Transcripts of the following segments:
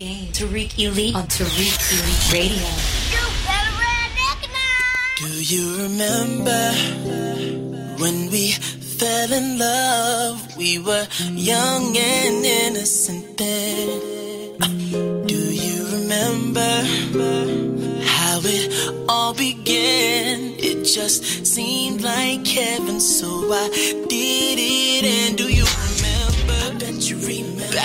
Game. Tariq Elite on Tariq Elite Radio. You better recognize. Do you remember when we fell in love? We were young and innocent then. Do you remember how it all began? It just seemed like heaven, so I did it. And do you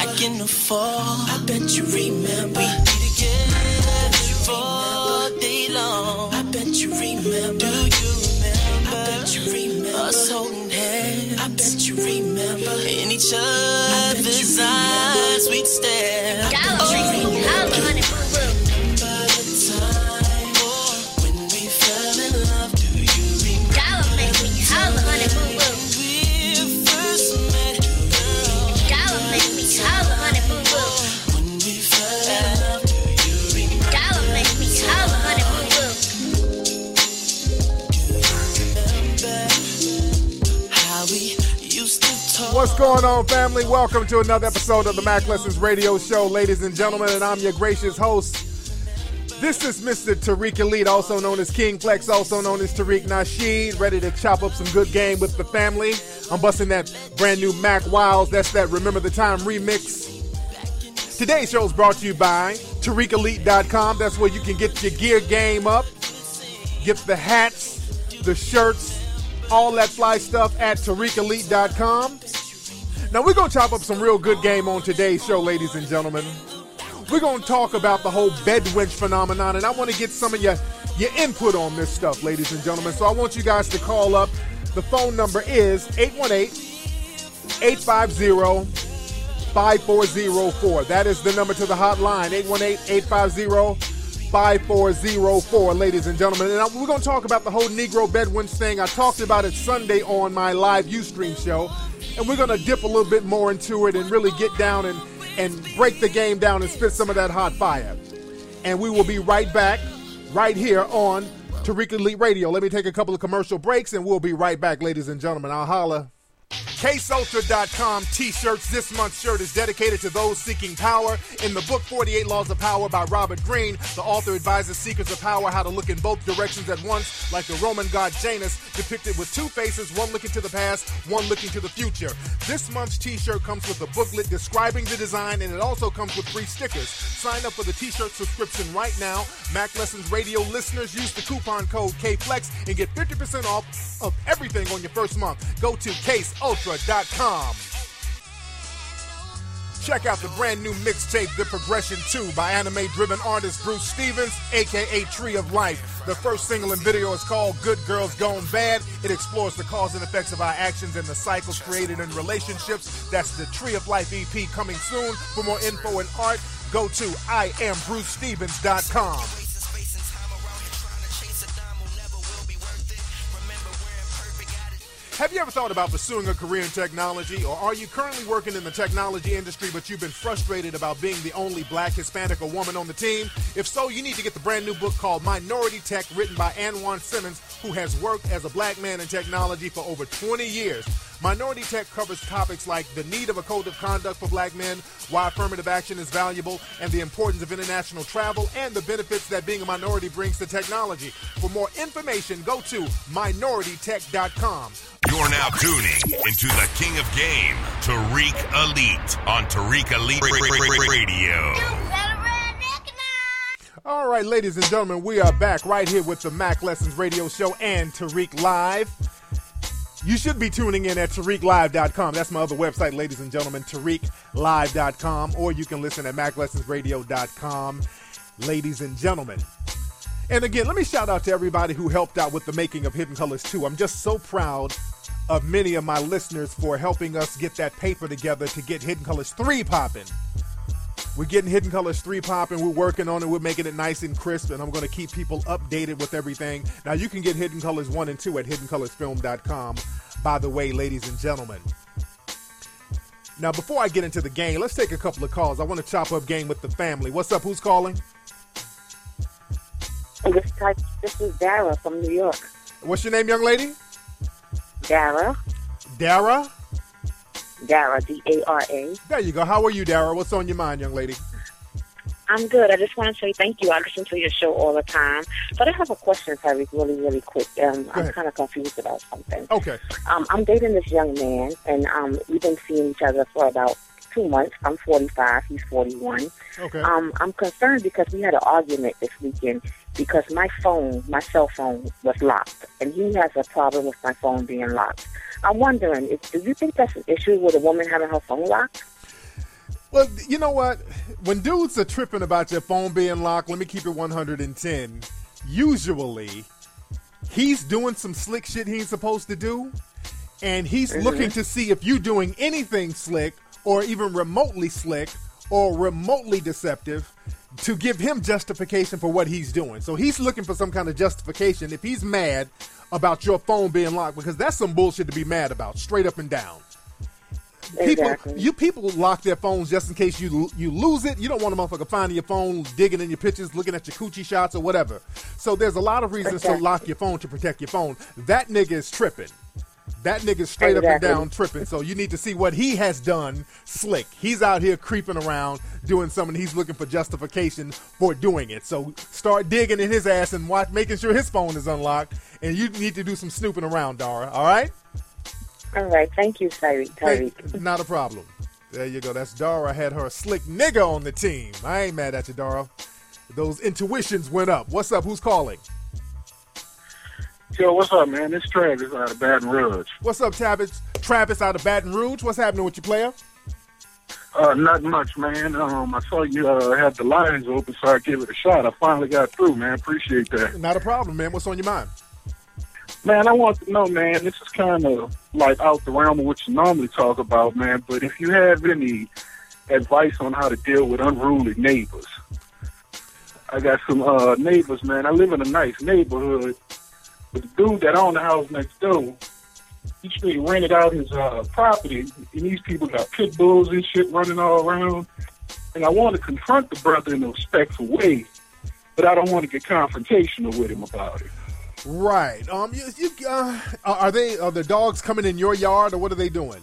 Back in the fall, I bet you remember. We did it all day long. I bet you remember. Do you remember? I bet you remember. Us holding hands. I bet you remember. In each other's eyes, we'd stare. What's going on, family? Welcome to another episode of the Mack Lessons Radio Show, ladies and gentlemen, and I'm your gracious host. This is Mr. Tariq Elite, also known as King Flex, also known as Tariq Nasheed, ready to chop up some good game with the family. I'm busting that brand new Mac Wiles. That's that Remember the Time remix. Today's show is brought to you by TariqElite.com. That's where you can get your gear game up, get the hats, the shirts, all that fly stuff at TariqElite.com. Now we're gonna chop up some real good game on today's show, ladies and gentlemen. We're gonna talk about the whole bedwench phenomenon, and I want to get some of your your input on this stuff, ladies and gentlemen. So I want you guys to call up. The phone number is 818-850-5404. That is the number to the hotline, 818-850-5404, ladies and gentlemen. And we're going to talk about the whole Negro bedwench thing. I talked about it Sunday on my live Ustream show, and we're going to dip a little bit more into it and really get down and, and break the game down and spit some of that hot fire. And we will be right back, right here on Tariq Elite Radio. Let me take a couple of commercial breaks, and we'll be right back, ladies and gentlemen. I'll holla. CaseUltra.com t-shirts. This month's shirt is dedicated to those seeking power. In the book 48 Laws of Power by Robert Greene, the author advises seekers of power how to look in both directions at once, like the Roman god Janus, depicted with two faces, one looking to the past, one looking to the future. This month's t-shirt comes with a booklet describing the design, and it also comes with free stickers. Sign up for the t-shirt subscription right now. Mack Lessons Radio listeners use the coupon code KFLEX and get 50% off of everything on your first month. Go to Check out the brand new mixtape, The Progression 2, by anime driven artist Bruce Stevens, aka Tree of Life. The first single and video is called Good Girls Gone Bad. It explores the cause and effects of our actions and the cycles created in relationships. That's the Tree of Life EP coming soon. For more info and art, go to IamBruceStevens.com. Have you ever thought about pursuing a career in technology, or are you currently working in the technology industry but you've been frustrated about being the only black, Hispanic, or woman on the team? If so, you need to get the brand new book called Minority Tech, written by Anwan Simmons, who has worked as a black man in technology for over 20 years. Minority Tech covers topics like the need of a code of conduct for black men, why affirmative action is valuable, and the importance of international travel, and the benefits that being a minority brings to technology. For more information, go to minoritytech.com. You're now tuning into the king of game, Tariq Elite, on Tariq Elite Radio. You better recognize. All right, ladies and gentlemen, we are back right here with the Mack Lessons Radio Show and Tariq Live. You should be tuning in at TariqLive.com. That's my other website, ladies and gentlemen, TariqLive.com, or you can listen at MackLessonsRadio.com, ladies and gentlemen. And again, let me shout out to everybody who helped out with the making of Hidden Colors 2. I'm just so proud of many of my listeners for helping us get that paper together to get Hidden Colors 3 popping. We're getting Hidden Colors 3 popping. We're working on it. We're making it nice and crisp, and I'm going to keep people updated with everything. Now, you can get Hidden Colors 1 and 2 at hiddencolorsfilm.com, by the way, ladies and gentlemen. Now, before I get into the game, let's take a couple of calls. I want to chop up game with the family. What's up? Who's calling? This type, this is Dara from New York. What's your name, young lady? Dara, Dara? Dara, D A R A. There you go. How are you, Dara? What's on your mind, young lady? I'm good. I just want to say thank you. I listen to your show all the time. But I have a question, Tyreek, really, really quick. Um, I'm kind of confused about something. Okay. Um, I'm dating this young man, and um, we've been seeing each other for about two months. I'm 45, he's 41. Okay. Um, I'm concerned because we had an argument this weekend because my phone, my cell phone, was locked, and he has a problem with my phone being locked. I'm wondering, if, do you think that's an issue with a woman having her phone locked? Well, you know what? When dudes are tripping about your phone being locked, let me keep it 110. Usually, he's doing some slick shit he ain't supposed to do, and he's looking to see if you doing anything slick or even remotely slick or remotely deceptive to give him justification for what he's doing. So he's looking for some kind of justification if he's mad about your phone being locked because that's some bullshit to be mad about, straight up and down people Exactly. you people lock their phones just in case you you lose it. You don't want a motherfucker finding your phone, digging in your pictures, looking at your coochie shots or whatever. So there's a lot of reasons to lock your phone to protect your phone. That nigga is tripping. That nigga's straight up and down tripping. So you need to see what he has done slick. He's out here creeping around doing something. He's looking for justification for doing it. So start digging in his ass and watch, making sure his phone is unlocked. And you need to do some snooping around, Dara. All right? All right, thank you, Tyreek. Hey, Tyreek. not a problem. There you go. That's Dara. Had her slick nigga on the team. I ain't mad at you, Dara. Those intuitions went up. What's up? Who's calling? Yo, what's up, man? It's Travis out of Baton Rouge. What's up, Travis? Travis out of Baton Rouge. What's happening with your player? Uh, not much, man. Um, I saw you uh, had the lines open, so I gave it a shot. I finally got through, man. Appreciate that. Not a problem, man. What's on your mind? Man, I want to know, man, this is kind of like out the realm of what you normally talk about, man, but if you have any advice on how to deal with unruly neighbors. I got some uh, neighbors, man. I live in a nice neighborhood, but the dude that owned the house next door, he straight rented out his uh, property, and these people got pit bulls and shit running all around. And I want to confront the brother in a respectful way, but I don't want to get confrontational with him about it. Right. Um. You. you uh, are they? Are the dogs coming in your yard, or what are they doing?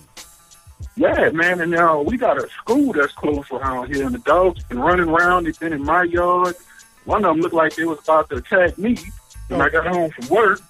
Yeah, man, and now we got a school that's close around here, and the dogs been running around. They've been in my yard. One of them looked like they was about to attack me when I got home from work.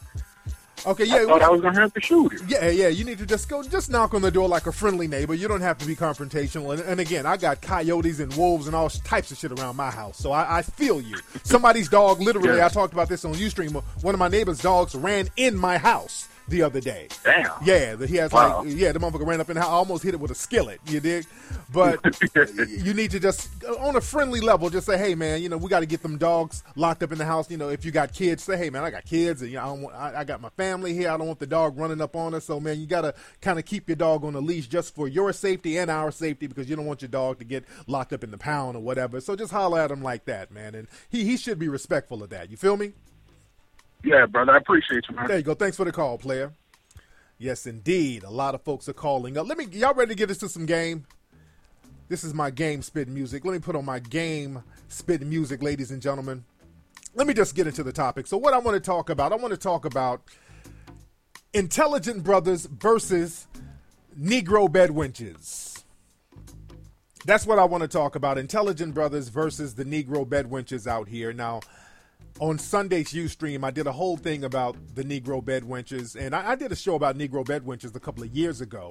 Okay. I Yeah. thought I was gonna have to shoot him. Yeah, yeah. You need to just go, just knock on the door like a friendly neighbor. You don't have to be confrontational. And, and again, I got coyotes and wolves and all types of shit around my house, so I, I feel you. Somebody's dog, literally. I talked about this on UStream. One of my neighbor's dogs ran in my house the other day. Damn. Yeah, that he has Wow. like, yeah, the motherfucker ran up and I almost hit it with a skillet. You dig? But you need to just, on a friendly level, just say, hey man, you know, we got to get them dogs locked up in the house. You know, if you got kids, say, hey man, I got kids, and you know, I, don't want, I, I got my family here. I don't want the dog running up on us. So man, you got to kind of keep your dog on a leash just for your safety and our safety because you don't want your dog to get locked up in the pound or whatever. So just holler at him like that, man, and he he should be respectful of that. You feel me? Yeah, brother, I appreciate you, man. There you go. Thanks for the call, player. Yes, indeed. A lot of folks are calling up. Let me. Y'all ready to get us to some game? This is my game spit music. Let me put on my game spit music, ladies and gentlemen. Let me just get into the topic. So, what I want to talk about, I want to talk about intelligent brothers versus Negro bedwenches. That's what I want to talk about. Intelligent brothers versus the Negro bedwenches out here. Now, on Sunday's Ustream, I did a whole thing about the Negro bedwenches, and I, I did a show about Negro bedwenches a couple of years ago.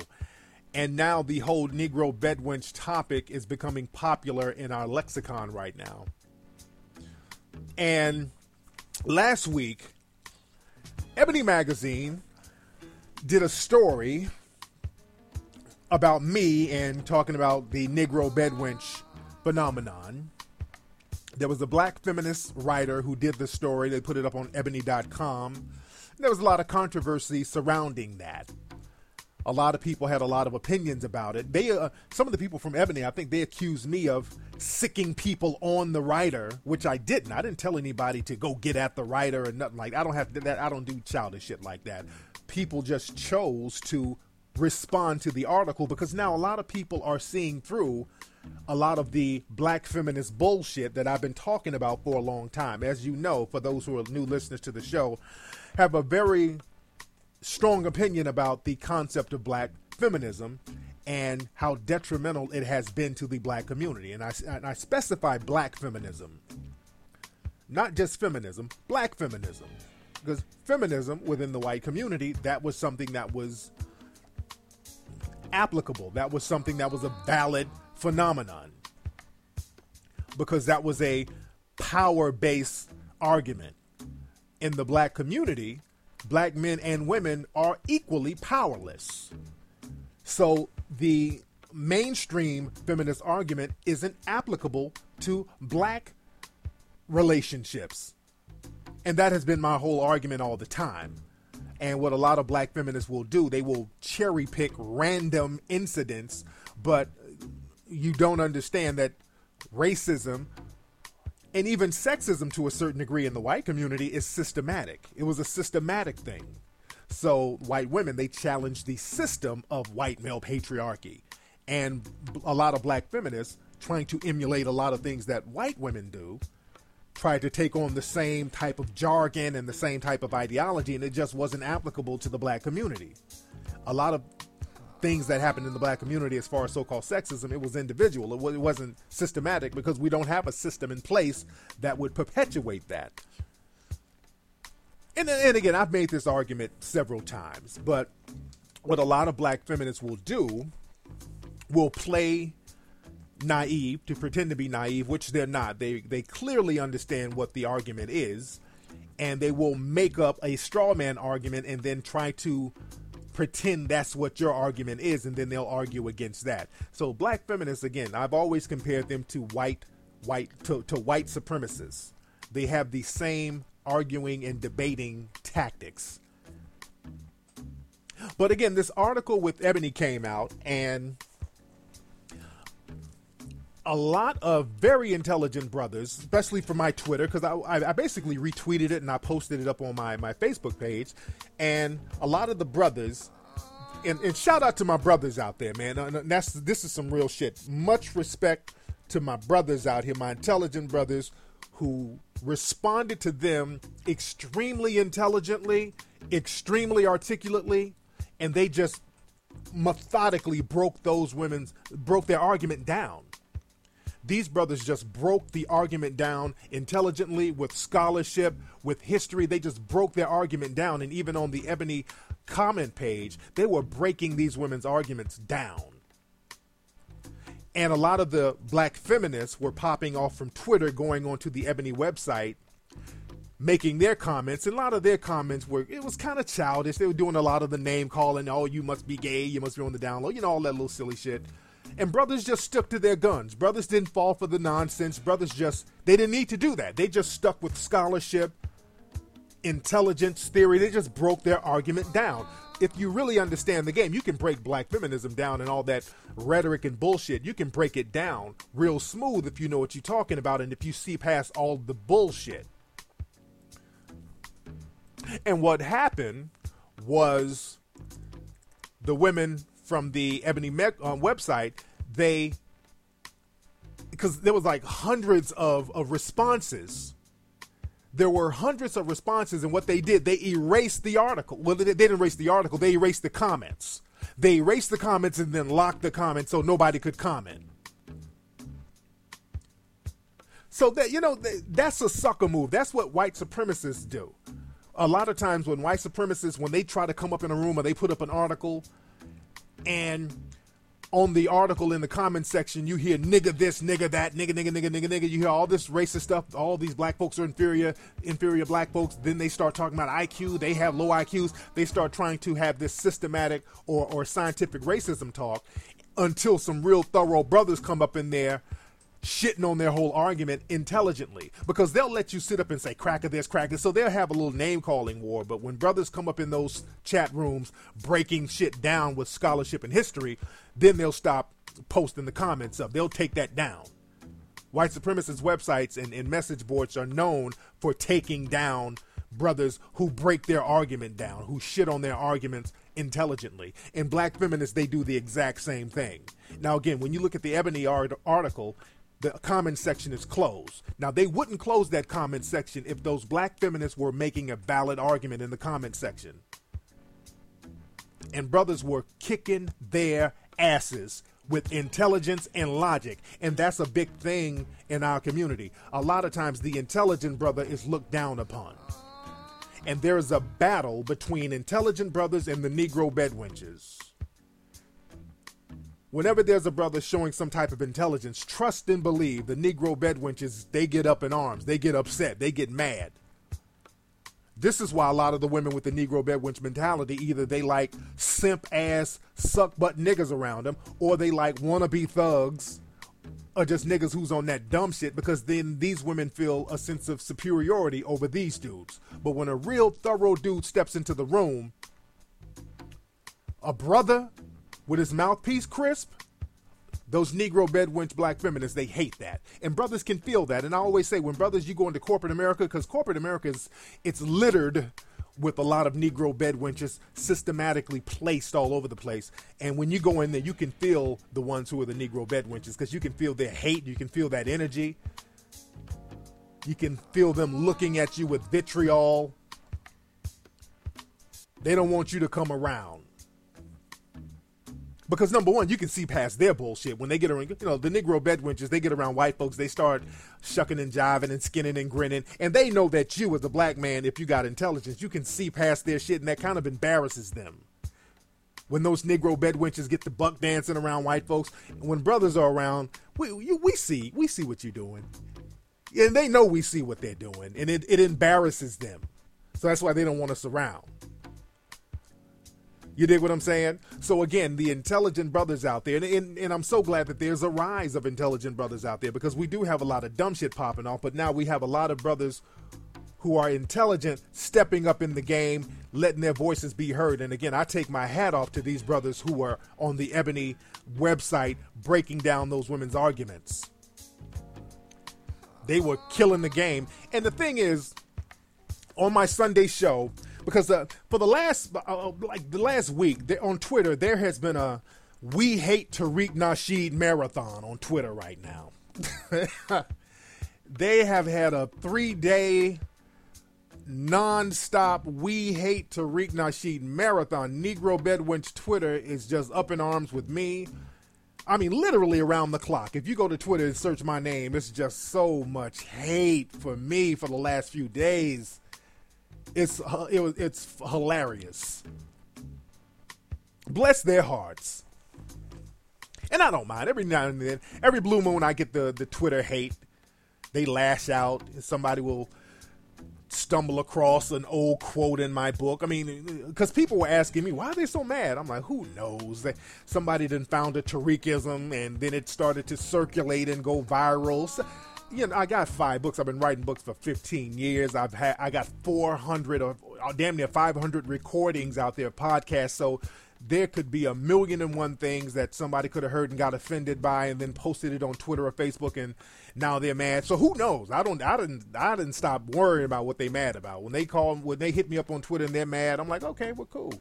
And now the whole Negro bedwench topic is becoming popular in our lexicon right now. And last week, Ebony Magazine did a story about me and talking about the Negro bedwench phenomenon. There was a black feminist writer who did the story. They put it up on ebony.com. There was a lot of controversy surrounding that. A lot of people had a lot of opinions about it. They, uh, some of the people from Ebony, I think they accused me of sicking people on the writer, which I didn't. I didn't tell anybody to go get at the writer or nothing like. That. I don't have that. I don't do childish shit like that. People just chose to respond to the article because now a lot of people are seeing through a lot of the black feminist bullshit that I've been talking about for a long time. As you know, for those who are new listeners to the show, have a very strong opinion about the concept of black feminism and how detrimental it has been to the black community. And I, and I specify black feminism, not just feminism, black feminism. Because feminism within the white community, that was something that was applicable. That was something that was a valid phenomenon. Because that was a power based argument. In the black community, black men and women are equally powerless. So the mainstream feminist argument isn't applicable to black relationships. And that has been my whole argument all the time. And what a lot of black feminists will do, they will cherry pick random incidents, but you don't understand that racism and even sexism to a certain degree in the white community is systematic. It was a systematic thing. So white women they challenged the system of white male patriarchy, and a lot of black feminists trying to emulate a lot of things that white women do tried to take on the same type of jargon and the same type of ideology, and it just wasn't applicable to the black community. A lot of things that happened in the black community as far as so-called sexism, it was individual. It, wasn't systematic because we don't have a system in place that would perpetuate that. And, and again, I've made this argument several times, but what a lot of black feminists will do will play naive to pretend to be naive, which they're not. They they clearly understand what the argument is, and they will make up a straw man argument and then try to pretend that's what your argument is, and then they'll argue against that. So black feminists, again, I've always compared them to white white to, to white supremacists. They have the same arguing and debating tactics. But again, this article with Ebony came out and a lot of very intelligent brothers, especially for my Twitter, because I, I, basically retweeted it and I posted it up on my, my Facebook page. And a lot of the brothers, and, and shout out to my brothers out there, man. And that's this is some real shit. Much respect to my brothers out here, my intelligent brothers who responded to them extremely intelligently, extremely articulately, and they just methodically broke those women's broke their argument down these brothers just broke the argument down intelligently with scholarship, with history. They just broke their argument down. And even on the Ebony comment page, they were breaking these women's arguments down. And a lot of the black feminists were popping off from Twitter, going onto the Ebony website, making their comments. And a lot of their comments were, it was kind of childish. They were doing a lot of the name calling, oh, you must be gay, you must be on the download, you know, all that little silly shit. And brothers just stuck to their guns. Brothers didn't fall for the nonsense. Brothers just, they didn't need to do that. They just stuck with scholarship, intelligence, theory. They just broke their argument down. If you really understand the game, you can break black feminism down and all that rhetoric and bullshit. You can break it down real smooth if you know what you're talking about and if you see past all the bullshit. And what happened was the women from the Ebony Meg uh, website, they because there was like hundreds of, of responses. There were hundreds of responses, and what they did, they erased the article. Well, they, they didn't erase the article; they erased the comments. They erased the comments and then locked the comments so nobody could comment. So that you know, that's a sucker move. That's what white supremacists do. A lot of times, when white supremacists, when they try to come up in a room or they put up an article, and on the article in the comment section, you hear nigga this, nigga that, nigga, nigga, nigga, nigga, nigga. You hear all this racist stuff. All these black folks are inferior, inferior black folks. Then they start talking about IQ. They have low IQs. They start trying to have this systematic or, or scientific racism talk until some real thorough brothers come up in there shitting on their whole argument intelligently because they'll let you sit up and say cracker this cracker so they'll have a little name calling war. But when brothers come up in those chat rooms breaking shit down with scholarship and history then they'll stop posting the comments up. They'll take that down. White supremacist websites and, and message boards are known for taking down brothers who break their argument down who shit on their arguments intelligently. And black feminists they do the exact same thing. Now again when you look at the ebony art- article the comment section is closed. Now, they wouldn't close that comment section if those black feminists were making a valid argument in the comment section. And brothers were kicking their asses with intelligence and logic. And that's a big thing in our community. A lot of times, the intelligent brother is looked down upon. And there is a battle between intelligent brothers and the Negro bedwenches. Whenever there's a brother showing some type of intelligence, trust and believe the Negro bedwenches, they get up in arms, they get upset, they get mad. This is why a lot of the women with the Negro bedwench mentality either they like simp ass suck butt niggas around them, or they like wannabe thugs, or just niggas who's on that dumb shit because then these women feel a sense of superiority over these dudes. But when a real thorough dude steps into the room, a brother with his mouthpiece crisp, those Negro bedwench black feminists, they hate that. And brothers can feel that. And I always say, when brothers, you go into corporate America, because corporate America is, it's littered with a lot of Negro bedwenches systematically placed all over the place. And when you go in there, you can feel the ones who are the Negro bedwenches because you can feel their hate, you can feel that energy. You can feel them looking at you with vitriol. They don't want you to come around. Because number one, you can see past their bullshit when they get around. You know, the Negro bedwenches, they get around white folks, they start shucking and jiving and skinning and grinning, and they know that you, as a black man, if you got intelligence, you can see past their shit, and that kind of embarrasses them. When those Negro bedwenches get the buck dancing around white folks, when brothers are around, we you, we see we see what you're doing, and they know we see what they're doing, and it, it embarrasses them. So that's why they don't want us around. You dig what I'm saying? So again, the intelligent brothers out there, and, and, and, I'm so glad that there's a rise of intelligent brothers out there because we do have a lot of dumb shit popping off, but now we have a lot of brothers who are intelligent stepping up in the game, letting their voices be heard. And again, I take my hat off to these brothers who are on the Ebony website breaking down those women's arguments. They were killing the game. And the thing is, on my Sunday show, because uh, for the last uh, uh, like the last week on Twitter there has been a we hate Tariq Nasheed marathon on Twitter right now. they have had a three day non-stop we hate Tariq Nasheed marathon. Negro Bedwench Twitter is just up in arms with me. I mean, literally around the clock. If you go to Twitter and search my name, it's just so much hate for me for the last few days it's it was it's hilarious. Bless their hearts. And I don't mind. Every now and then, every blue moon, I get the the Twitter hate. They lash out. Somebody will stumble across an old quote in my book. I mean, because people were asking me why are they so mad. I'm like, who knows? That somebody then found a Tariqism, and then it started to circulate and go viral. So, you know, I got five books. I've been writing books for 15 years. I've had, I got 400 or, or uh, damn near 500 recordings out there, podcasts. So there could be a million and one things that somebody could have heard and got offended by, and then posted it on Twitter or Facebook, and now they're mad. So who knows? I don't, I didn't, I didn't stop worrying about what they mad about. When they call, when they hit me up on Twitter and they're mad, I'm like, okay, well, cool.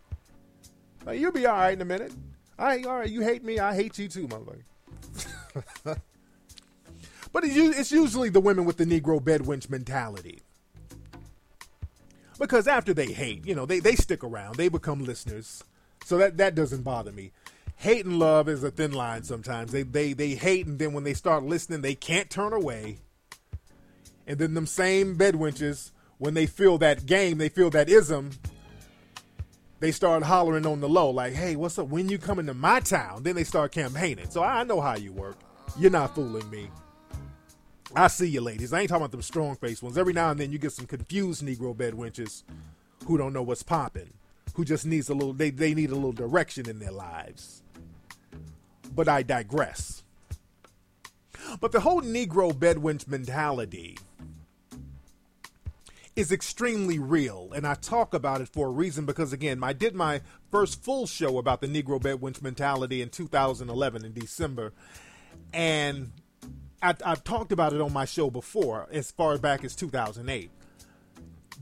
Like, you'll be all right in a minute. All right, all right. You hate me, I hate you too, motherfucker. But it's usually the women with the Negro bedwench mentality. Because after they hate, you know, they, they stick around, they become listeners. So that, that doesn't bother me. Hate and love is a thin line sometimes. They, they, they hate, and then when they start listening, they can't turn away. And then them same bedwenches, when they feel that game, they feel that ism, they start hollering on the low, like, hey, what's up? When you coming to my town? Then they start campaigning. So I know how you work. You're not fooling me. I see you, ladies. I ain't talking about them strong faced ones. Every now and then you get some confused Negro bedwenches who don't know what's popping, who just needs a little. They they need a little direction in their lives. But I digress. But the whole Negro bedwench mentality is extremely real, and I talk about it for a reason because again, I did my first full show about the Negro bedwench mentality in 2011 in December, and I, have talked about it on my show before, as far back as 2008.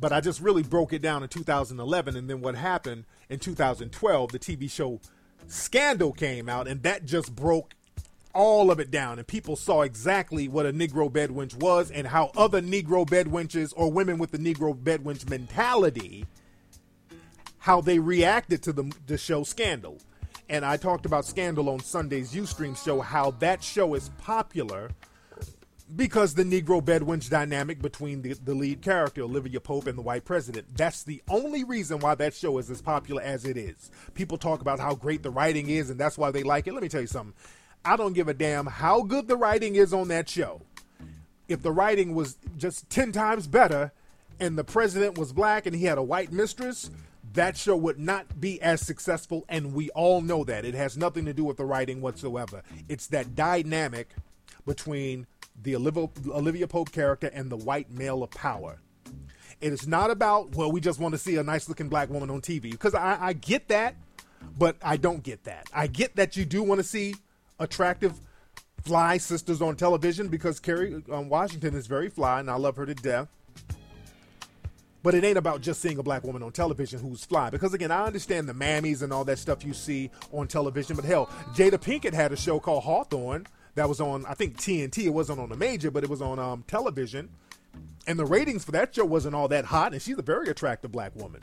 But I just really broke it down in 2011, and then what happened in 2012, the TV show Scandal came out, and that just broke all of it down, and people saw exactly what a Negro bedwench was and how other Negro bedwenches or women with the Negro bedwench mentality, how they reacted to the, the show Scandal. And I talked about Scandal on Sunday's Ustream show, how that show is popular because the Negro bedwench dynamic between the, the lead character, Olivia Pope, and the white president. That's the only reason why that show is as popular as it is. People talk about how great the writing is, and that's why they like it. Let me tell you something. I don't give a damn how good the writing is on that show. If the writing was just 10 times better and the president was black and he had a white mistress, that show would not be as successful, and we all know that. It has nothing to do with the writing whatsoever. It's that dynamic between the Olivia, Pope character and the white male of power. It is not about, well, we just want to see a nice looking black woman on TV. Because I, I get that, but I don't get that. I get that you do want to see attractive fly sisters on television because Kerry um, Washington is very fly and I love her to death. But it ain't about just seeing a black woman on television who's fly. Because again, I understand the mammies and all that stuff you see on television. But hell, Jada Pinkett had a show called Hawthorne that was on, I think TNT. It wasn't on a major, but it was on um, television. And the ratings for that show wasn't all that hot. And she's a very attractive black woman.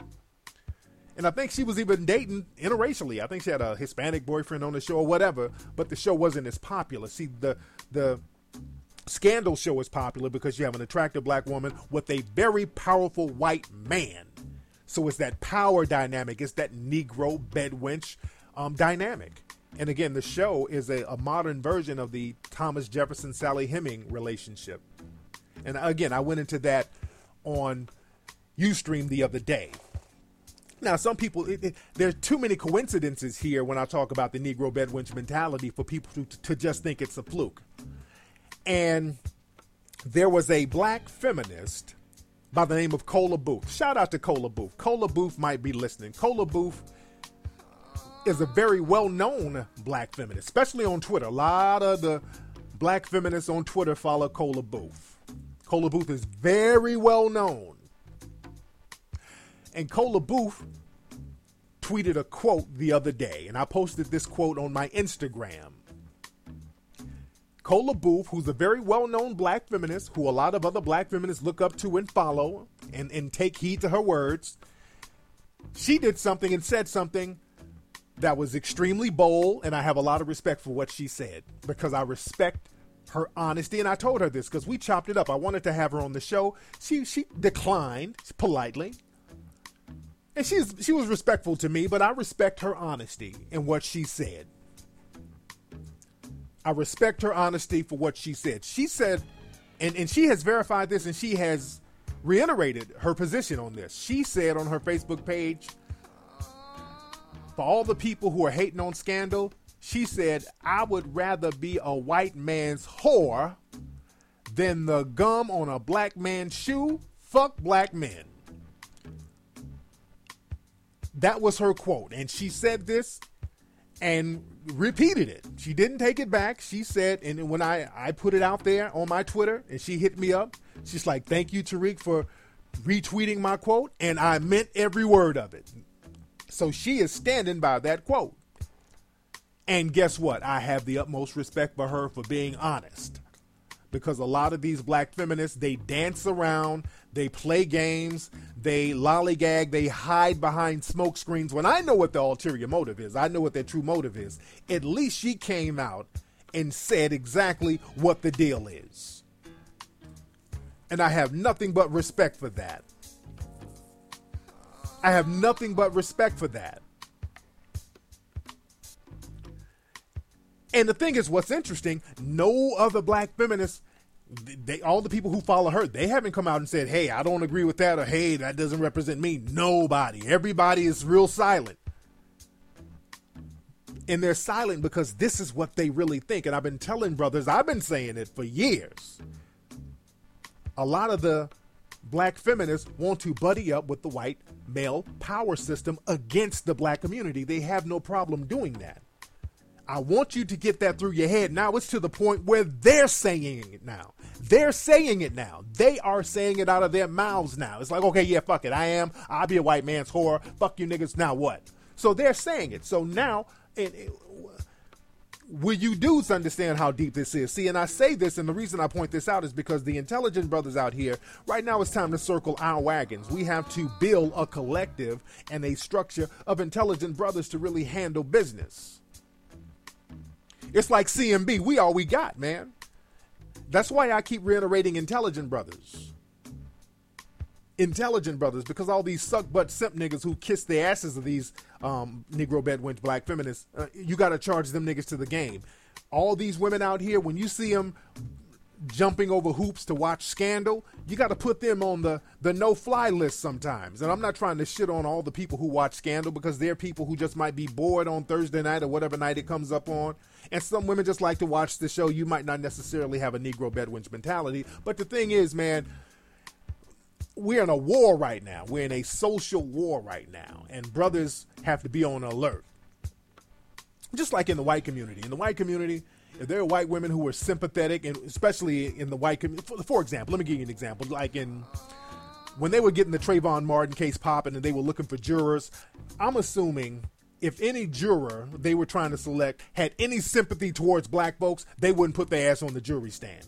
And I think she was even dating interracially. I think she had a Hispanic boyfriend on the show or whatever, but the show wasn't as popular. See, the the Scandal show is popular because you have an attractive black woman with a very powerful white man. So it's that power dynamic, it's that Negro bedwench um, dynamic. And again, the show is a, a modern version of the Thomas Jefferson Sally Heming relationship. And again, I went into that on Ustream the other day. Now, some people, it, it, there's too many coincidences here when I talk about the Negro bedwench mentality for people to, to just think it's a fluke. And there was a black feminist by the name of Kola Boof. Shout out to Kola Boof. Kola Boof might be listening. Kola Boof is a very well known black feminist, especially on Twitter. A lot of the black feminists on Twitter follow Kola Boof. Kola Boof is very well known. And Kola Boof tweeted a quote the other day, and I posted this quote on my Instagram. Kola Boof, who's a very well known black feminist, who a lot of other black feminists look up to and follow and, and take heed to her words, she did something and said something that was extremely bold, and I have a lot of respect for what she said because I respect her honesty. And I told her this because we chopped it up. I wanted to have her on the show. She she declined politely. And she's she was respectful to me, but I respect her honesty and what she said. I respect her honesty for what she said. She said, and, and she has verified this and she has reiterated her position on this. She said on her Facebook page, for all the people who are hating on Scandal, she said, I would rather be a white man's whore than the gum on a black man's shoe. Fuck black men. That was her quote. And she said this and repeated it. She didn't take it back. She said, and when I, I put it out there on my Twitter and she hit me up, she's like, Thank you, Tariq, for retweeting my quote. And I meant every word of it. So she is standing by that quote. And guess what? I have the utmost respect for her for being honest. Because a lot of these black feminists, they dance around, they play games, they lollygag, they hide behind smoke screens. When I know what the ulterior motive is, I know what their true motive is. At least she came out and said exactly what the deal is. And I have nothing but respect for that. I have nothing but respect for that. And the thing is, what's interesting, no other black feminists they all the people who follow her, they haven't come out and said, "Hey, I don't agree with that," or "Hey, that doesn't represent me." Nobody. Everybody is real silent. And they're silent because this is what they really think. And I've been telling brothers, I've been saying it for years. A lot of the black feminists want to buddy up with the white male power system against the black community. They have no problem doing that. I want you to get that through your head. Now it's to the point where they're saying it now. They're saying it now. They are saying it out of their mouths now. It's like, okay, yeah, fuck it. I am. I'll be a white man's whore. Fuck you niggas. Now what? So they're saying it. So now, and will you dudes understand how deep this is? See, and I say this, and the reason I point this out is because the intelligent brothers out here, right now it's time to circle our wagons. We have to build a collective and a structure of intelligent brothers to really handle business. It's like CMB, we all we got, man. That's why I keep reiterating intelligent brothers. Intelligent brothers, because all these suck butt simp niggas who kiss the asses of these um, Negro bedwench black feminists, uh, you got to charge them niggas to the game. All these women out here, when you see them jumping over hoops to watch Scandal, you got to put them on the the no fly list sometimes. And I'm not trying to shit on all the people who watch Scandal because they're people who just might be bored on Thursday night or whatever night it comes up on. And some women just like to watch the show. You might not necessarily have a Negro bedwench mentality, but the thing is, man, we're in a war right now. We're in a social war right now, and brothers have to be on alert. Just like in the white community. In the white community, if there are white women who are sympathetic, and especially in the white community, for, for example, let me give you an example. Like in when they were getting the Trayvon Martin case popping and they were looking for jurors, I'm assuming if any juror they were trying to select had any sympathy towards black folks, they wouldn't put their ass on the jury stand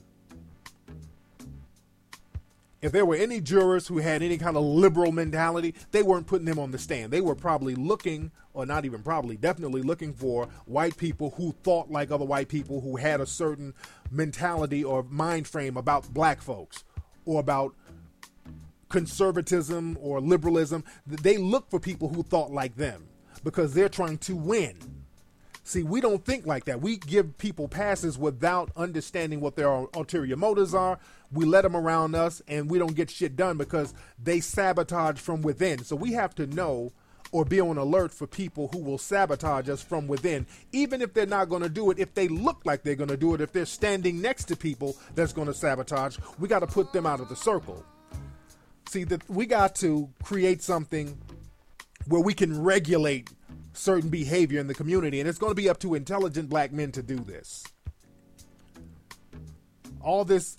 if there were any jurors who had any kind of liberal mentality, they weren't putting them on the stand. They were probably looking, or not even probably, definitely looking for white people who thought like other white people, who had a certain mentality or mind frame about black folks or about conservatism or liberalism. They look for people who thought like them because they're trying to win. See, we don't think like that. We give people passes without understanding what their ulterior motives are. We let them around us and we don't get shit done because they sabotage from within. So we have to know or be on alert for people who will sabotage us from within, even if they're not going to do it. If they look like they're going to do it, if they're standing next to people that's going to sabotage, we got to put them out of the circle. See, that we got to create something where we can regulate certain behavior in the community, and it's going to be up to intelligent black men to do this. All this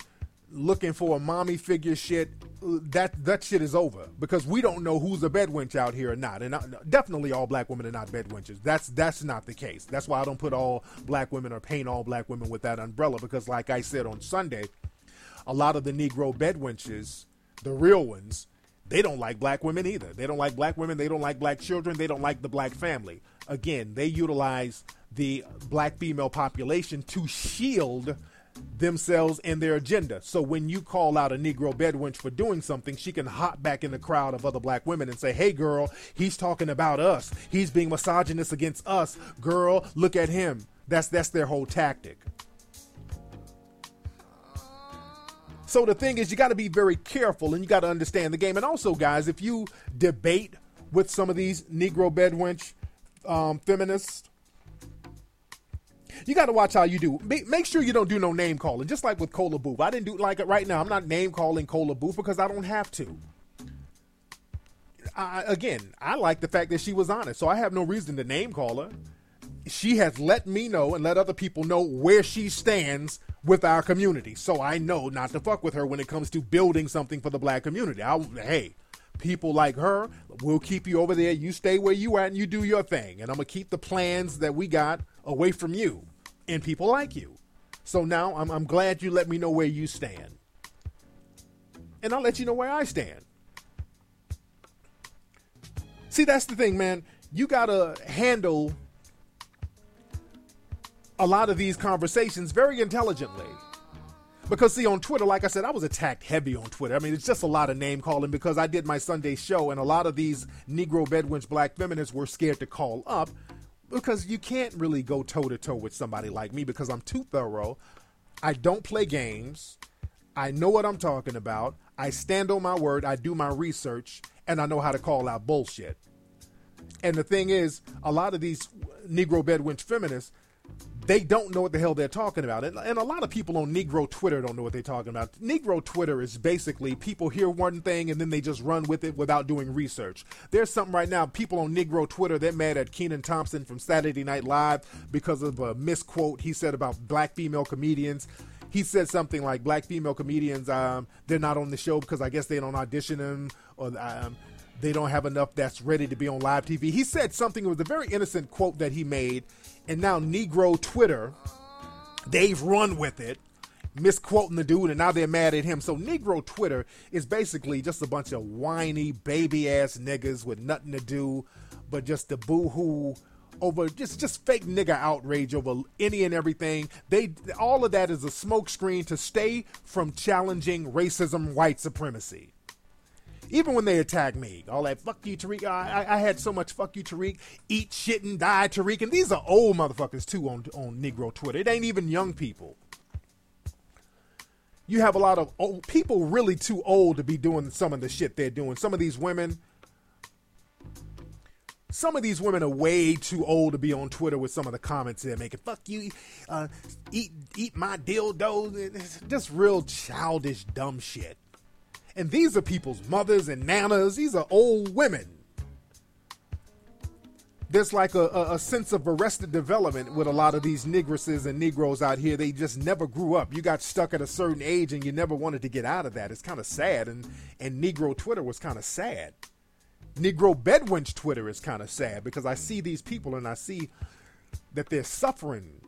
looking for a mommy figure shit, that that shit is over because we don't know who's a bedwench out here or not, and definitely all black women are not bedwenches. That's that's not the case. That's why I don't put all black women or paint all black women with that umbrella because, like I said on Sunday, a lot of the Negro bedwenches, the real ones, they don't like black women either. They don't like black women. They don't like black children. They don't like the black family. Again, they utilize the black female population to shield themselves and their agenda. So when you call out a Negro bedwench for doing something, she can hop back in the crowd of other black women and say, Hey girl, he's talking about us. He's being misogynist against us. Girl, look at him. That's that's their whole tactic. So the thing is, you got to be very careful and you got to understand the game. And also, guys, if you debate with some of these Negro bedwench um, feminists, you got to watch how you do. Make, sure you don't do no name calling. Just like with Kola Boof, I didn't do like it right now. I'm not name calling Kola Boof because I don't have to. I, again, I like the fact that she was honest, so I have no reason to name call her. She has let me know and let other people know where she stands with our community. So I know not to fuck with her when it comes to building something for the black community. I, hey, people like her, we'll keep you over there. You stay where you at and you do your thing. And I'm to keep the plans that we got away from you and people like you. So now I'm, I'm glad you let me know where you stand. And I'll let you know where I stand. See, that's the thing, man. You got to handle a lot of these conversations very intelligently. Because, see, on Twitter, like I said, I was attacked heavy on Twitter. I mean, it's just a lot of name calling because I did my Sunday show, and a lot of these Negro bedwench black feminists were scared to call up because you can't really go toe to toe with somebody like me because I'm too thorough. I don't play games. I know what I'm talking about. I stand on my word. I do my research, and I know how to call out bullshit. And the thing is, a lot of these Negro bedwench feminists, they don't know what the hell they're talking about. And, and, a lot of people on Negro Twitter don't know what they're talking about. Negro Twitter is basically people hear one thing and then they just run with it without doing research. There's something right now, people on Negro Twitter, they're mad at Kenan Thompson from Saturday Night Live because of a misquote he said about black female comedians. He said something like black female comedians, um, they're not on the show because I guess they don't audition them or um, they don't have enough that's ready to be on live TV. He said something, it was a very innocent quote that he made, and now Negro Twitter, they've run with it, misquoting the dude, and now they're mad at him. So Negro Twitter is basically just a bunch of whiny, baby ass niggas with nothing to do but just the boo hoo over just just fake nigga outrage over any and everything. They all of that is a smokescreen to stay from challenging racism, white supremacy. Even when they attack me, all that fuck you, Tariq. I, I, I had so much fuck you, Tariq. Eat shit and die, Tariq. And these are old motherfuckers too on on Negro Twitter. It ain't even young people. You have a lot of old people really too old to be doing some of the shit they're doing. Some of these women, some of these women are way too old to be on Twitter with some of the comments they're making. Fuck you, uh, eat eat my dildo. It's just real childish, dumb shit. And these are people's mothers and nanas. These are old women. There's like a, a, a sense of arrested development with a lot of these negresses and Negroes out here. They just never grew up. You got stuck at a certain age and you never wanted to get out of that. It's kind of sad. And, and Negro Twitter was kind of sad. Negro Bedwench Twitter is kind of sad because I see these people and I see that they're suffering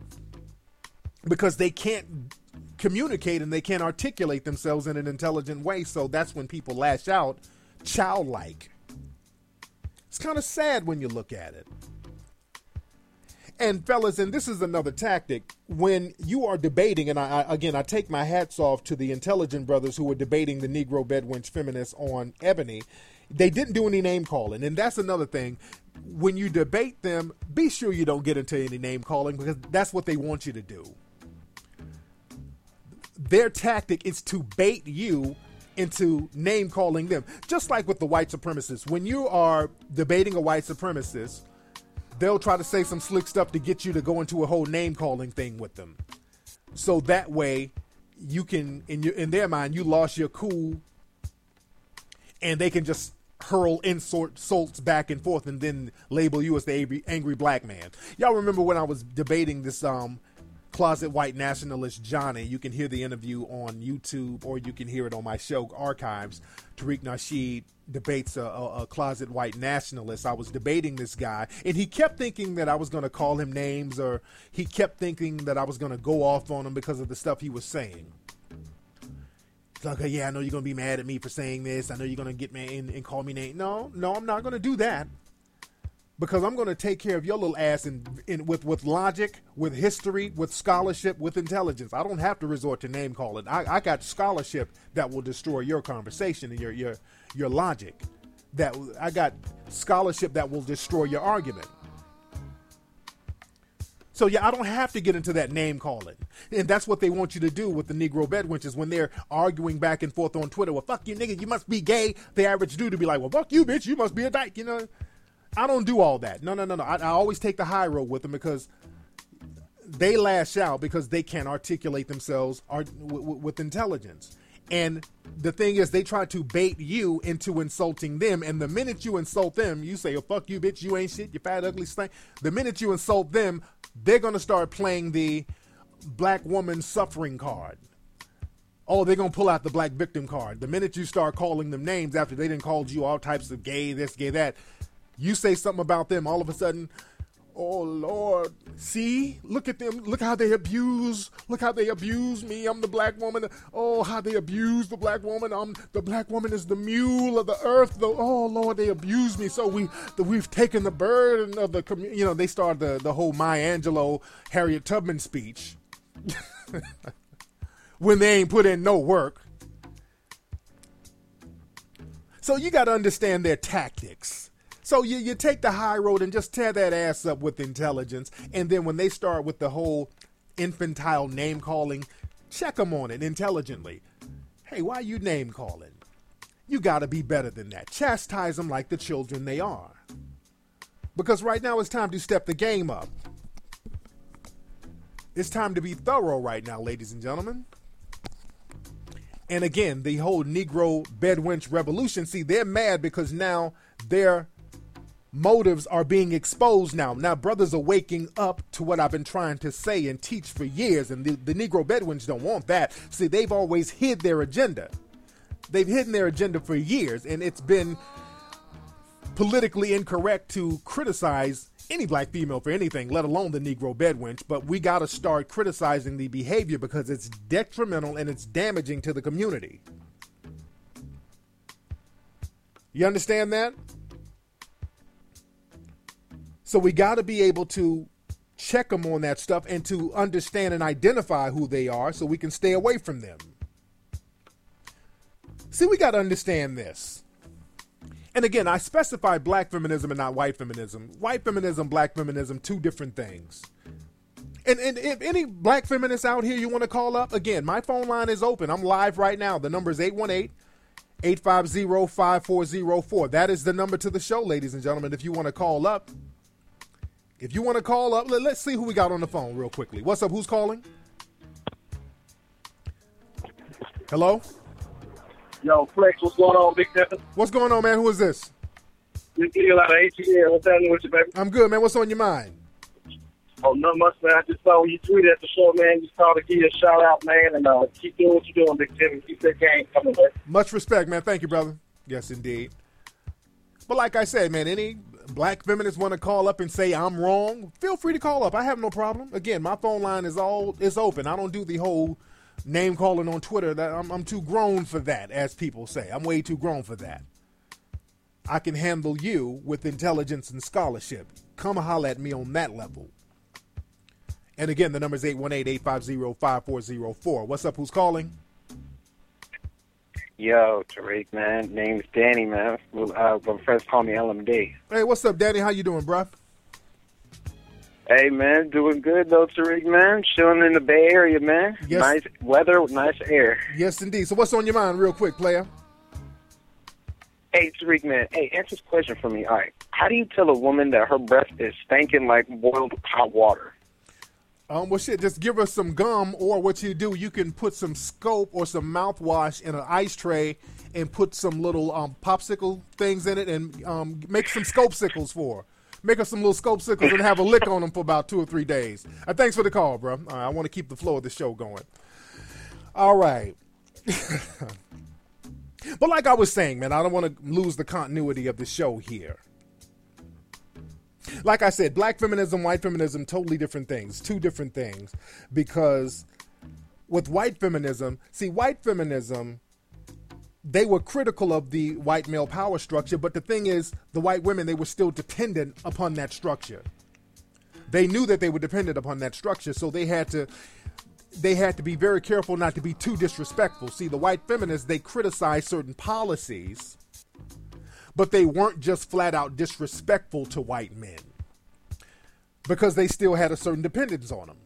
because they can't communicate and they can't articulate themselves in an intelligent way. So that's when people lash out childlike. It's kind of sad when you look at it. And fellas, and this is another tactic when you are debating, and I, I again I take my hats off to the intelligent brothers who were debating the Negro bedwench feminists on Ebony. They didn't do any name calling, and that's another thing. When you debate them, be sure you don't get into any name calling because that's what they want you to do. Their tactic is to bait you into name calling them. Just like with the white supremacists. When you are debating a white supremacist, they'll try to say some slick stuff to get you to go into a whole name calling thing with them. So that way you can in your in their mind you lost your cool and they can just hurl insults back and forth and then label you as the angry, angry black man. Y'all remember when I was debating this um closet white nationalist Johnny. You can hear the interview on YouTube or you can hear it on my show archives. Tariq Nasheed debates a, a, a, closet white nationalist. I was debating this guy, and he kept thinking that I was going to call him names, or he kept thinking that I was going to go off on him because of the stuff he was saying. It's like, yeah, I know you're going to be mad at me for saying this. I know you're going to get me in and call me name. No, no, I'm not going to do that because I'm going to take care of your little ass in, in with with logic, with history, with scholarship, with intelligence. I don't have to resort to name calling. I, I got scholarship that will destroy your conversation and your your your logic. That I got scholarship that will destroy your argument. So yeah, I don't have to get into that name calling, and that's what they want you to do with the Negro bedwenches when they're arguing back and forth on Twitter. Well, fuck you, nigga, you must be gay. The average dude to be like, well, fuck you, bitch, you must be a dyke, you know. I don't do all that. No, no, no, no. I, I always take the high road with them because they lash out because they can't articulate themselves art, w- w- with intelligence. And the thing is, they try to bait you into insulting them. And the minute you insult them, you say, oh, fuck you, bitch, you ain't shit, you fat, ugly stank. The minute you insult them, they're going to start playing the black woman suffering card. Oh, they're going to pull out the black victim card. The minute you start calling them names after they didn't call you all types of gay, this, gay, that, you say something about them, all of a sudden, oh Lord, see, look at them, look how they abuse, look how they abuse me. I'm the black woman. Oh, how they abuse the black woman. I'm the black woman is the mule of the earth. Oh Lord, they abuse me. So we, the, we've taken the burden of the community. You know, they start the the whole Maya Angelou, Harriet Tubman speech when they ain't put in no work. So you got to understand their tactics. So you, you take the high road and just tear that ass up with intelligence. And then when they start with the whole infantile name calling, check them on it intelligently. Hey, why you name calling? You got to be better than that. Chastise them like the children they are. Because right now it's time to step the game up. It's time to be thorough right now, ladies and gentlemen. And again, the whole Negro bedwench revolution, see, they're mad because now they're motives are being exposed now. Now, brothers are waking up to what I've been trying to say and teach for years, and the, the Negro bedwenches don't want that. See, they've always hid their agenda. They've hidden their agenda for years, and it's been politically incorrect to criticize any black female for anything, let alone the Negro bedwench, but we got to start criticizing the behavior because it's detrimental and it's damaging to the community. You understand that? So we got to be able to check them on that stuff and to understand and identify who they are so we can stay away from them. See, we got to understand this. And again, I specify black feminism and not white feminism. White feminism, black feminism, two different things. And, and if any black feminists out here you want to call up, again, my phone line is open. I'm live right now. The number is 818 850 5404. That is the number to the show, ladies and gentlemen. If you want to call up, if you want to call up, let, us see who we got on the phone real quickly. What's up? Who's calling? Hello? Yo, Flex, what's going on, Big Stephen? What's going on, man? Who is this? This deal out of ATL. What's happening with you, baby? I'm good, man. What's on your mind? Oh, not much, man. I just saw when you tweeted at the show, man. Just called to give you a shout out, man, and uh, keep doing what you're doing, Big Stephen. Keep that game coming, man. Much respect, man. Thank you, brother. Yes, indeed. But like I said, man, any black feminists want to call up and say I'm wrong, feel free to call up. I have no problem. Again, my phone line is all is open. I don't do the whole name calling on Twitter. That I'm, I'm too grown for that, as people say. I'm way too grown for that. I can handle you with intelligence and scholarship. Come holler at me on that level. And again, the number is 818-850-5404. What's up? Who's calling? Yo, Tariq, man. Name's Danny, man. Uh, my friends call me LMD. Hey, what's up, Danny? How you doing, bro? Hey man, doing good though, Tariq man. Chilling in the Bay Area, man. Yes. Nice weather, nice air. Yes, indeed. So, what's on your mind, real quick, player? Hey, Tariq man. Hey, answer this question for me. All right, how do you tell a woman that her breath is stinking like boiled hot water? Um, well, shit, just give us some gum, or what you do, you can put some scope or some mouthwash in an ice tray and put some little um, popsicle things in it and um, make some scope sickles for make us some little scope sickles and have a lick on them for about two or three days. Uh, thanks for the call, bro. Uh, I want to keep the flow of the show going. All right. but like I was saying, man, I don't want to lose the continuity of the show here. Like I said, black feminism, white feminism, totally different things, two different things. Because with white feminism, see, white feminism they were critical of the white male power structure, but the thing is, the white women, they were still dependent upon that structure. They knew that they were dependent upon that structure, so they had to they had to be very careful not to be too disrespectful. See, the white feminists, they criticize certain policies, but they weren't just flat out disrespectful to white men because they still had a certain dependence on them.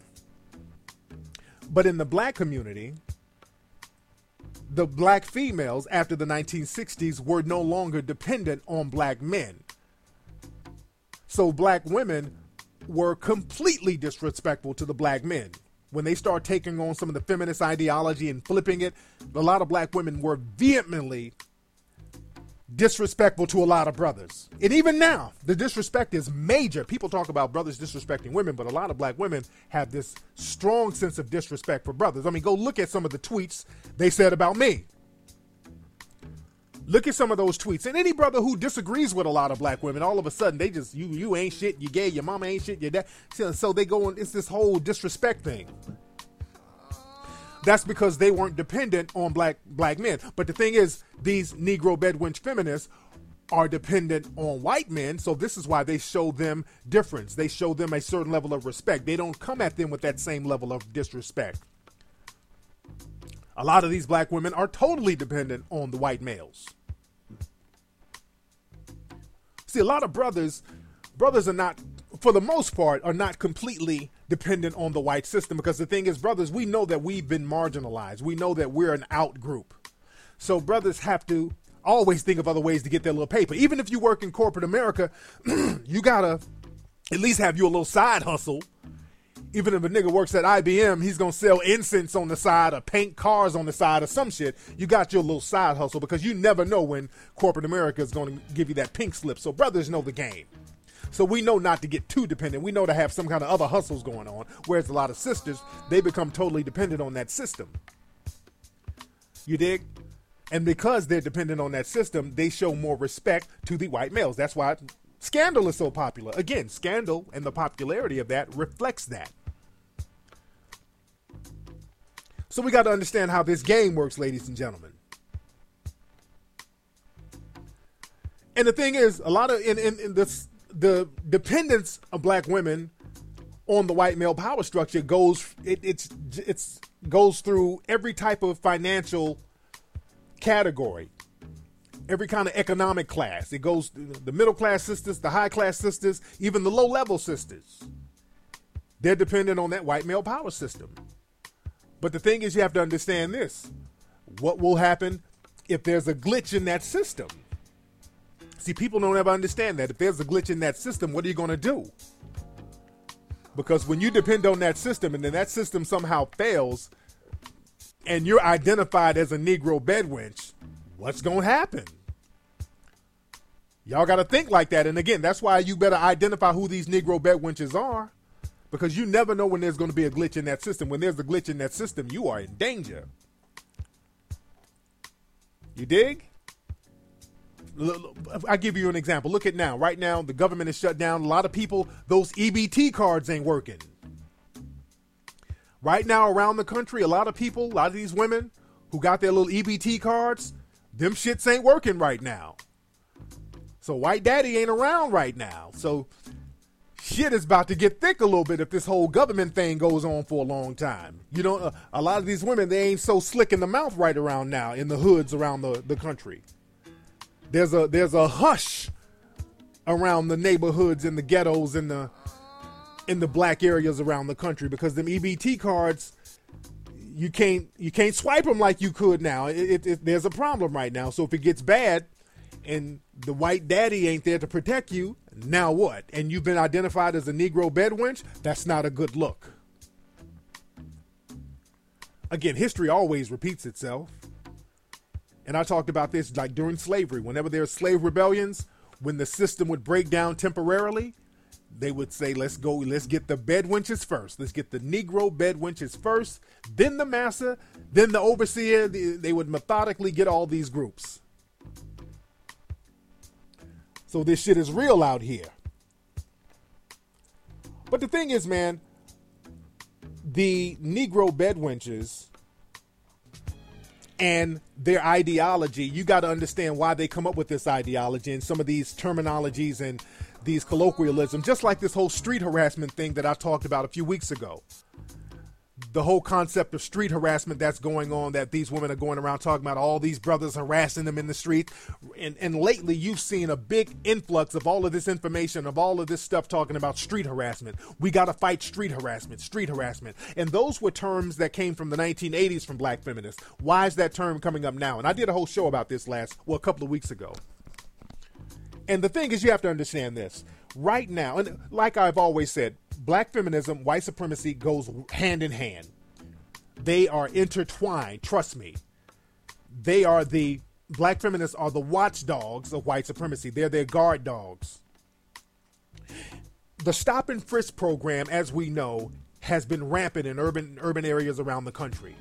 But in the black community, the black females after the 1960s were no longer dependent on black men. So black women were completely disrespectful to the black men. When they start taking on some of the feminist ideology and flipping it, a lot of black women were vehemently disrespectful to a lot of brothers. And even now, the disrespect is major. People talk about brothers disrespecting women, but a lot of black women have this strong sense of disrespect for brothers. I mean, go look at some of the tweets they said about me. Look at some of those tweets. And any brother who disagrees with a lot of black women, all of a sudden they just you you ain't shit, you gay, your mama ain't shit, your dad. So they go on it's this whole disrespect thing. That's because they weren't dependent on black black men. But the thing is, these Negro bedwench feminists are dependent on white men, so this is why they show them difference. They show them a certain level of respect. They don't come at them with that same level of disrespect. A lot of these black women are totally dependent on the white males. See, a lot of brothers, brothers are not, for the most part, are not completely dependent on the white system because the thing is, brothers, we know that we've been marginalized. We know that we're an out group. So brothers have to always think of other ways to get their little paper. Even if you work in corporate America, you gotta at least have you a little side hustle. Even if a nigga works at IBM, he's gonna sell incense on the side or paint cars on the side or some shit. You got your little side hustle because you never know when corporate America is gonna give you that pink slip. So brothers know the game. So we know not to get too dependent. We know to have some kind of other hustles going on. Whereas a lot of sisters, they become totally dependent on that system. You dig? And because they're dependent on that system, they show more respect to the white males. That's why Scandal is so popular. Again, Scandal and the popularity of that reflects that. So we got to understand how this game works, ladies and gentlemen. And the thing is, a lot of in, in, in this the dependence of black women on the white male power structure goes it, it's it's goes through every type of financial category. Every kind of economic class. It goes the middle class sisters the high class sisters even the low level sisters. They're dependent on that white male power system. But the thing is you have to understand this. What will happen if there's a glitch in that system see people don't ever understand that if there's a glitch in that system what are you going to do because when you depend on that system and then that system somehow fails and you're identified as a Negro bedwench, what's going to happen? Y'all got to think like that. And again, that's why you better identify who these Negro bedwenches are because you never know when there's going to be a glitch in that system. When there's a glitch in that system, you are in danger. You dig? I give you an example. Look at now. Right now, the government is shut down. A lot of people, those EBT cards ain't working. Right now, around the country, a lot of people, a lot of these women who got their little EBT cards, them shits ain't working right now. So white daddy ain't around right now. So shit is about to get thick a little bit if this whole government thing goes on for a long time. You know, a, a lot of these women, they ain't so slick in the mouth right around now in the hoods around the, the country there's a there's a hush around the neighborhoods and the ghettos and the in the black areas around the country because them EBT cards you can't you can't swipe them like you could now. It, it, it, there's a problem right now. So if it gets bad and the white daddy ain't there to protect you, now what? And you've been identified as a Negro bedwench, that's not a good look. Again, history always repeats itself. And I talked about this like during slavery. Whenever there's slave rebellions, when the system would break down temporarily, they would say, let's go, let's get the bedwenches first. Let's get the Negro bedwenches first, then the massa, then the overseer. They would methodically get all these groups. So this shit is real out here. But the thing is, man, the Negro bedwenches and their ideology, you got to understand why they come up with this ideology and some of these terminologies and these colloquialisms, just like this whole street harassment thing that I talked about a few weeks ago the whole concept of street harassment that's going on that these women are going around talking about all these brothers harassing them in the street. And, and lately you've seen a big influx of all of this information of all of this stuff talking about street harassment. We got to fight street harassment street harassment. And those were terms that came from the 1980s from black feminists. Why is that term coming up now? And i did a whole show about this last well a couple of weeks ago. And the thing is you have to understand this. Right now and like i've always said black feminism, white supremacy goes hand in hand. They are intertwined, trust me. They are the black feminists are the watchdogs of white supremacy. They're their guard dogs. The stop and frisk program, as we know, has been rampant in urban urban areas around the country.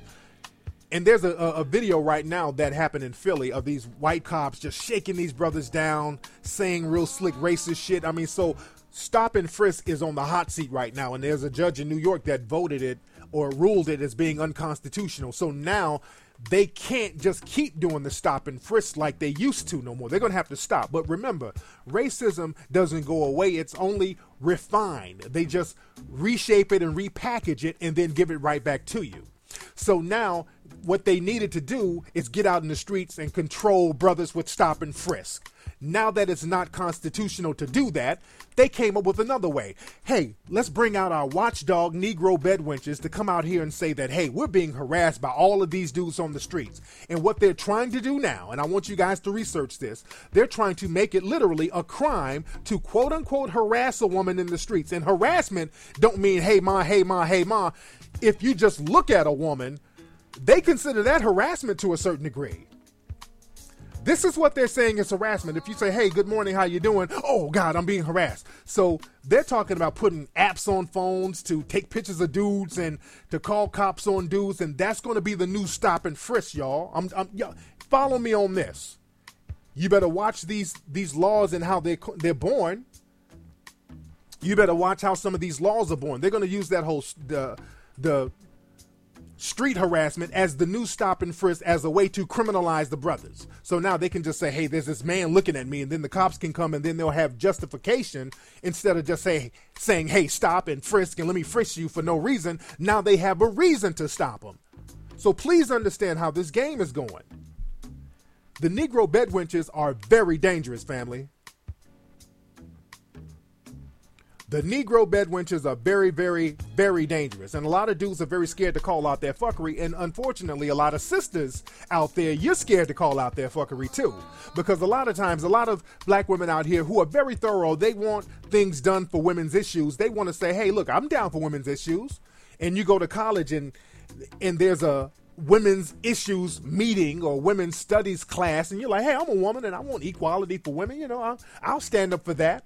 And there's a, a, video right now that happened in Philly of these white cops just shaking these brothers down, saying real slick racist shit. I mean, so stop and frisk is on the hot seat right now, and there's a judge in New York that voted it or ruled it as being unconstitutional. So now they can't just keep doing the stop and frisk like they used to no more. They're going to have to stop. But remember, racism doesn't go away, it's only refined. They just reshape it and repackage it and then give it right back to you. So now what they needed to do is get out in the streets and control brothers with stop and frisk. Now that it's not constitutional to do that, they came up with another way. Hey, let's bring out our watchdog Negro bedwenches to come out here and say that, hey, we're being harassed by all of these dudes on the streets. And what they're trying to do now, and I want you guys to research this, they're trying to make it literally a crime to quote unquote harass a woman in the streets. And harassment don't mean, hey, ma, hey, ma, hey, ma. If you just look at a woman, they consider that harassment to a certain degree. This is what they're saying is harassment. If you say, "Hey, good morning, how you doing?" "Oh God, I'm being harassed." So they're talking about putting apps on phones to take pictures of dudes and to call cops on dudes, and that's going to be the new stop and frisk, y'all. I'm, I'm y'all, follow me on this. You better watch these these laws and how they they're born. You better watch how some of these laws are born. They're going to use that whole the the street harassment as the new stop and frisk as a way to criminalize the brothers. So now they can just say, "Hey, there's this man looking at me," and then the cops can come and then they'll have justification instead of just say saying, "Hey, stop and frisk and let me frisk you for no reason." Now they have a reason to stop them. So please understand how this game is going. The Negro bedwenches are very dangerous, family. The Negro bedwenches are very, very, very dangerous. And a lot of dudes are very scared to call out their fuckery. And unfortunately, a lot of sisters out there, you're scared to call out their fuckery too. Because a lot of times, a lot of black women out here who are very thorough, they want things done for women's issues. They want to say, hey, look, I'm down for women's issues. And you go to college and and there's a women's issues meeting or women's studies class, and you're like, hey, I'm a woman and I want equality for women. You know, I'll, I'll stand up for that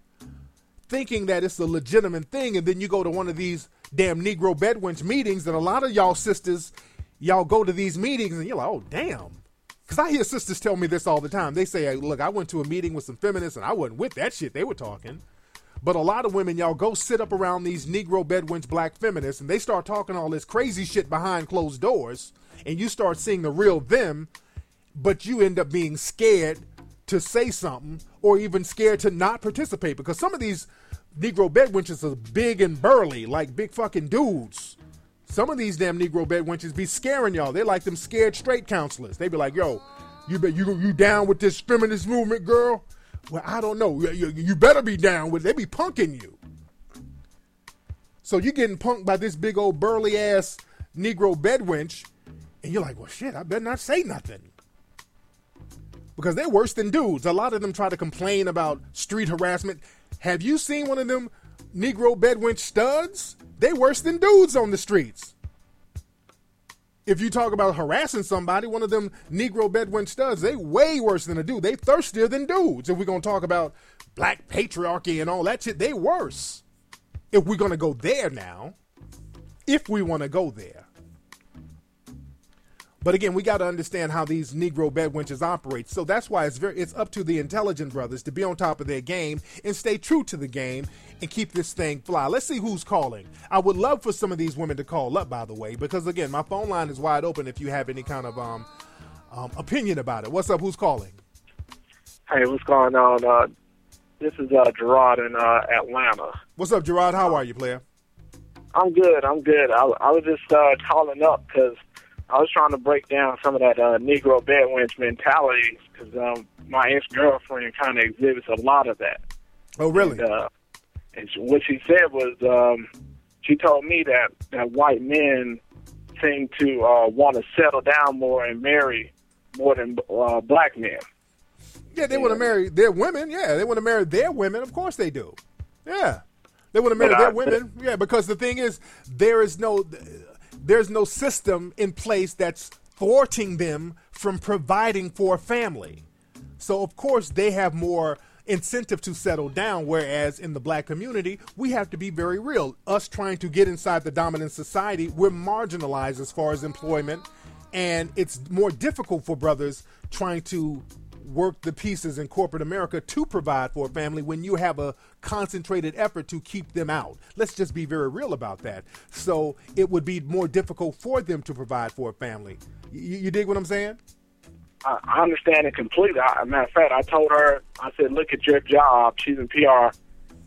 thinking that it's a legitimate thing, and then you go to one of these damn Negro bedwench meetings, and a lot of y'all sisters, y'all go to these meetings, and you're like, oh damn. Because I hear sisters tell me this all the time. They say, hey, look, I went to a meeting with some feminists, and I wasn't with that shit they were talking. But a lot of women, y'all go sit up around these Negro bedwench black feminists, and they start talking all this crazy shit behind closed doors, and you start seeing the real them, but you end up being scared to say something or even scared to not participate because some of these Negro bedwenches are big and burly, like big fucking dudes. Some of these damn Negro bedwenches be scaring y'all. They're like them scared straight counselors. They be like, "Yo, you be, you you down with this feminist movement, girl?" Well, I don't know. You, you, you better be down with. It. They be punking you. So you getting punked by this big old burly ass Negro bedwench, and you're like, "Well, shit, I better not say nothing." because they're worse than dudes. A lot of them try to complain about street harassment. Have you seen one of them Negro bedwench studs? They worse than dudes on the streets. If you talk about harassing somebody, one of them Negro bedwench studs, they way worse than a dude. They thirstier than dudes. If we're gonna talk about black patriarchy and all that shit, they worse. If we're gonna go there now, if we want to go there. But again, we got to understand how these Negro bedwenches operate. So that's why it's very it's up to the intelligent brothers to be on top of their game and stay true to the game and keep this thing fly. Let's see who's calling. I would love for some of these women to call up, by the way, because again, my phone line is wide open if you have any kind of um, um, opinion about it. What's up? Who's calling? Hey, what's going on? Uh, this is uh, Gerard in uh, Atlanta. What's up, Gerard? How are you, player? I'm good. I'm good. I, I was just uh, calling up because I was trying to break down some of that uh, Negro bedwench mentality because um, my ex girlfriend kind of exhibits a lot of that. Oh, really? And, uh, and she, what she said was um, she told me that that white men seem to uh, want to settle down more and marry more than uh, black men. Yeah, they want to marry their women. Yeah, they want to marry their women. Of course they do. Yeah, they want to marry But their I- women. Yeah, because the thing is, there is no, there's no system in place that's thwarting them from providing for a family. So of course they have more incentive to settle down. Whereas in the black community, we have to be very real. Us trying to get inside the dominant society, we're marginalized as far as employment, and it's more difficult for brothers trying to work the pieces in corporate America to provide for a family when you have a concentrated effort to keep them out. Let's just be very real about that. So it would be more difficult for them to provide for a family. You, you dig what I'm saying? I, I understand it completely. I, matter of fact, I told her, I said, look at your job. She's in PR.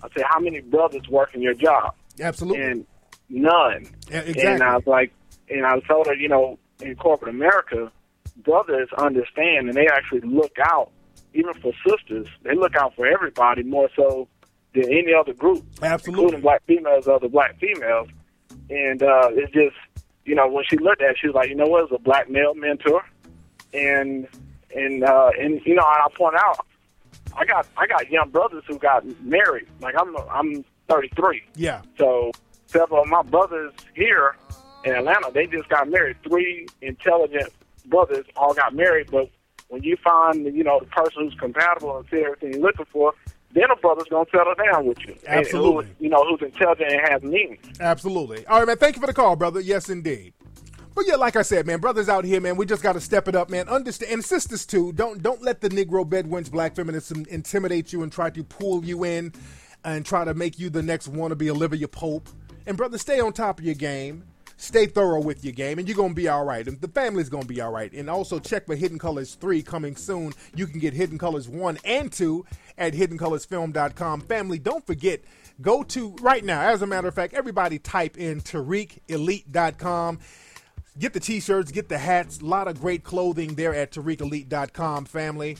I said, how many brothers work in your job? Absolutely. And none. Yeah, exactly. And I was like, and I told her, you know, in corporate America, brothers understand and they actually look out, even for sisters. They look out for everybody more so than any other group, Absolutely. including black females, other black females. And uh, it's just, you know, when she looked at it, she was like, you know what, it's a black male mentor. And, and, uh, and, you know, I'll point out, I got, I got young brothers who got married. Like I'm, I'm 33. Yeah. So several of my brothers here in Atlanta, they just got married. Three intelligent brothers all got married, but when you find you know the person who's compatible and see everything you're looking for, then a brother's gonna settle down with you. Absolutely. who, you know who's intelligent and has meaning. Absolutely. All right, man. Thank you for the call, brother. Yes, indeed. But yeah, like I said, man, brothers out here, man, we just got to step it up, man. Understand, and sisters too. Don't don't let the Negro bedwench black feminism intimidate you and try to pull you in and try to make you the next wannabe Olivia Pope. And brother, stay on top of your game. Stay thorough with your game, and you're gonna be all right. And the family's gonna be all right. And also check for Hidden Colors three coming soon. You can get Hidden Colors one and two at HiddenColorsFilm.com. Family, don't forget go to right now. As a matter of fact, everybody type in TariqElite.com. Get the t-shirts, get the hats, a lot of great clothing there at TariqElite.com, family.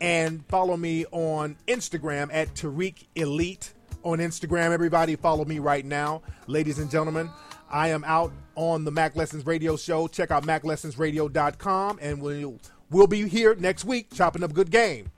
And follow me on Instagram at Tariq Elite. On Instagram, everybody follow me right now. Ladies and gentlemen, I am out on the Mack Lessons Radio Show. Check out MackLessonsRadio.com and we'll, we'll be here next week chopping up good game.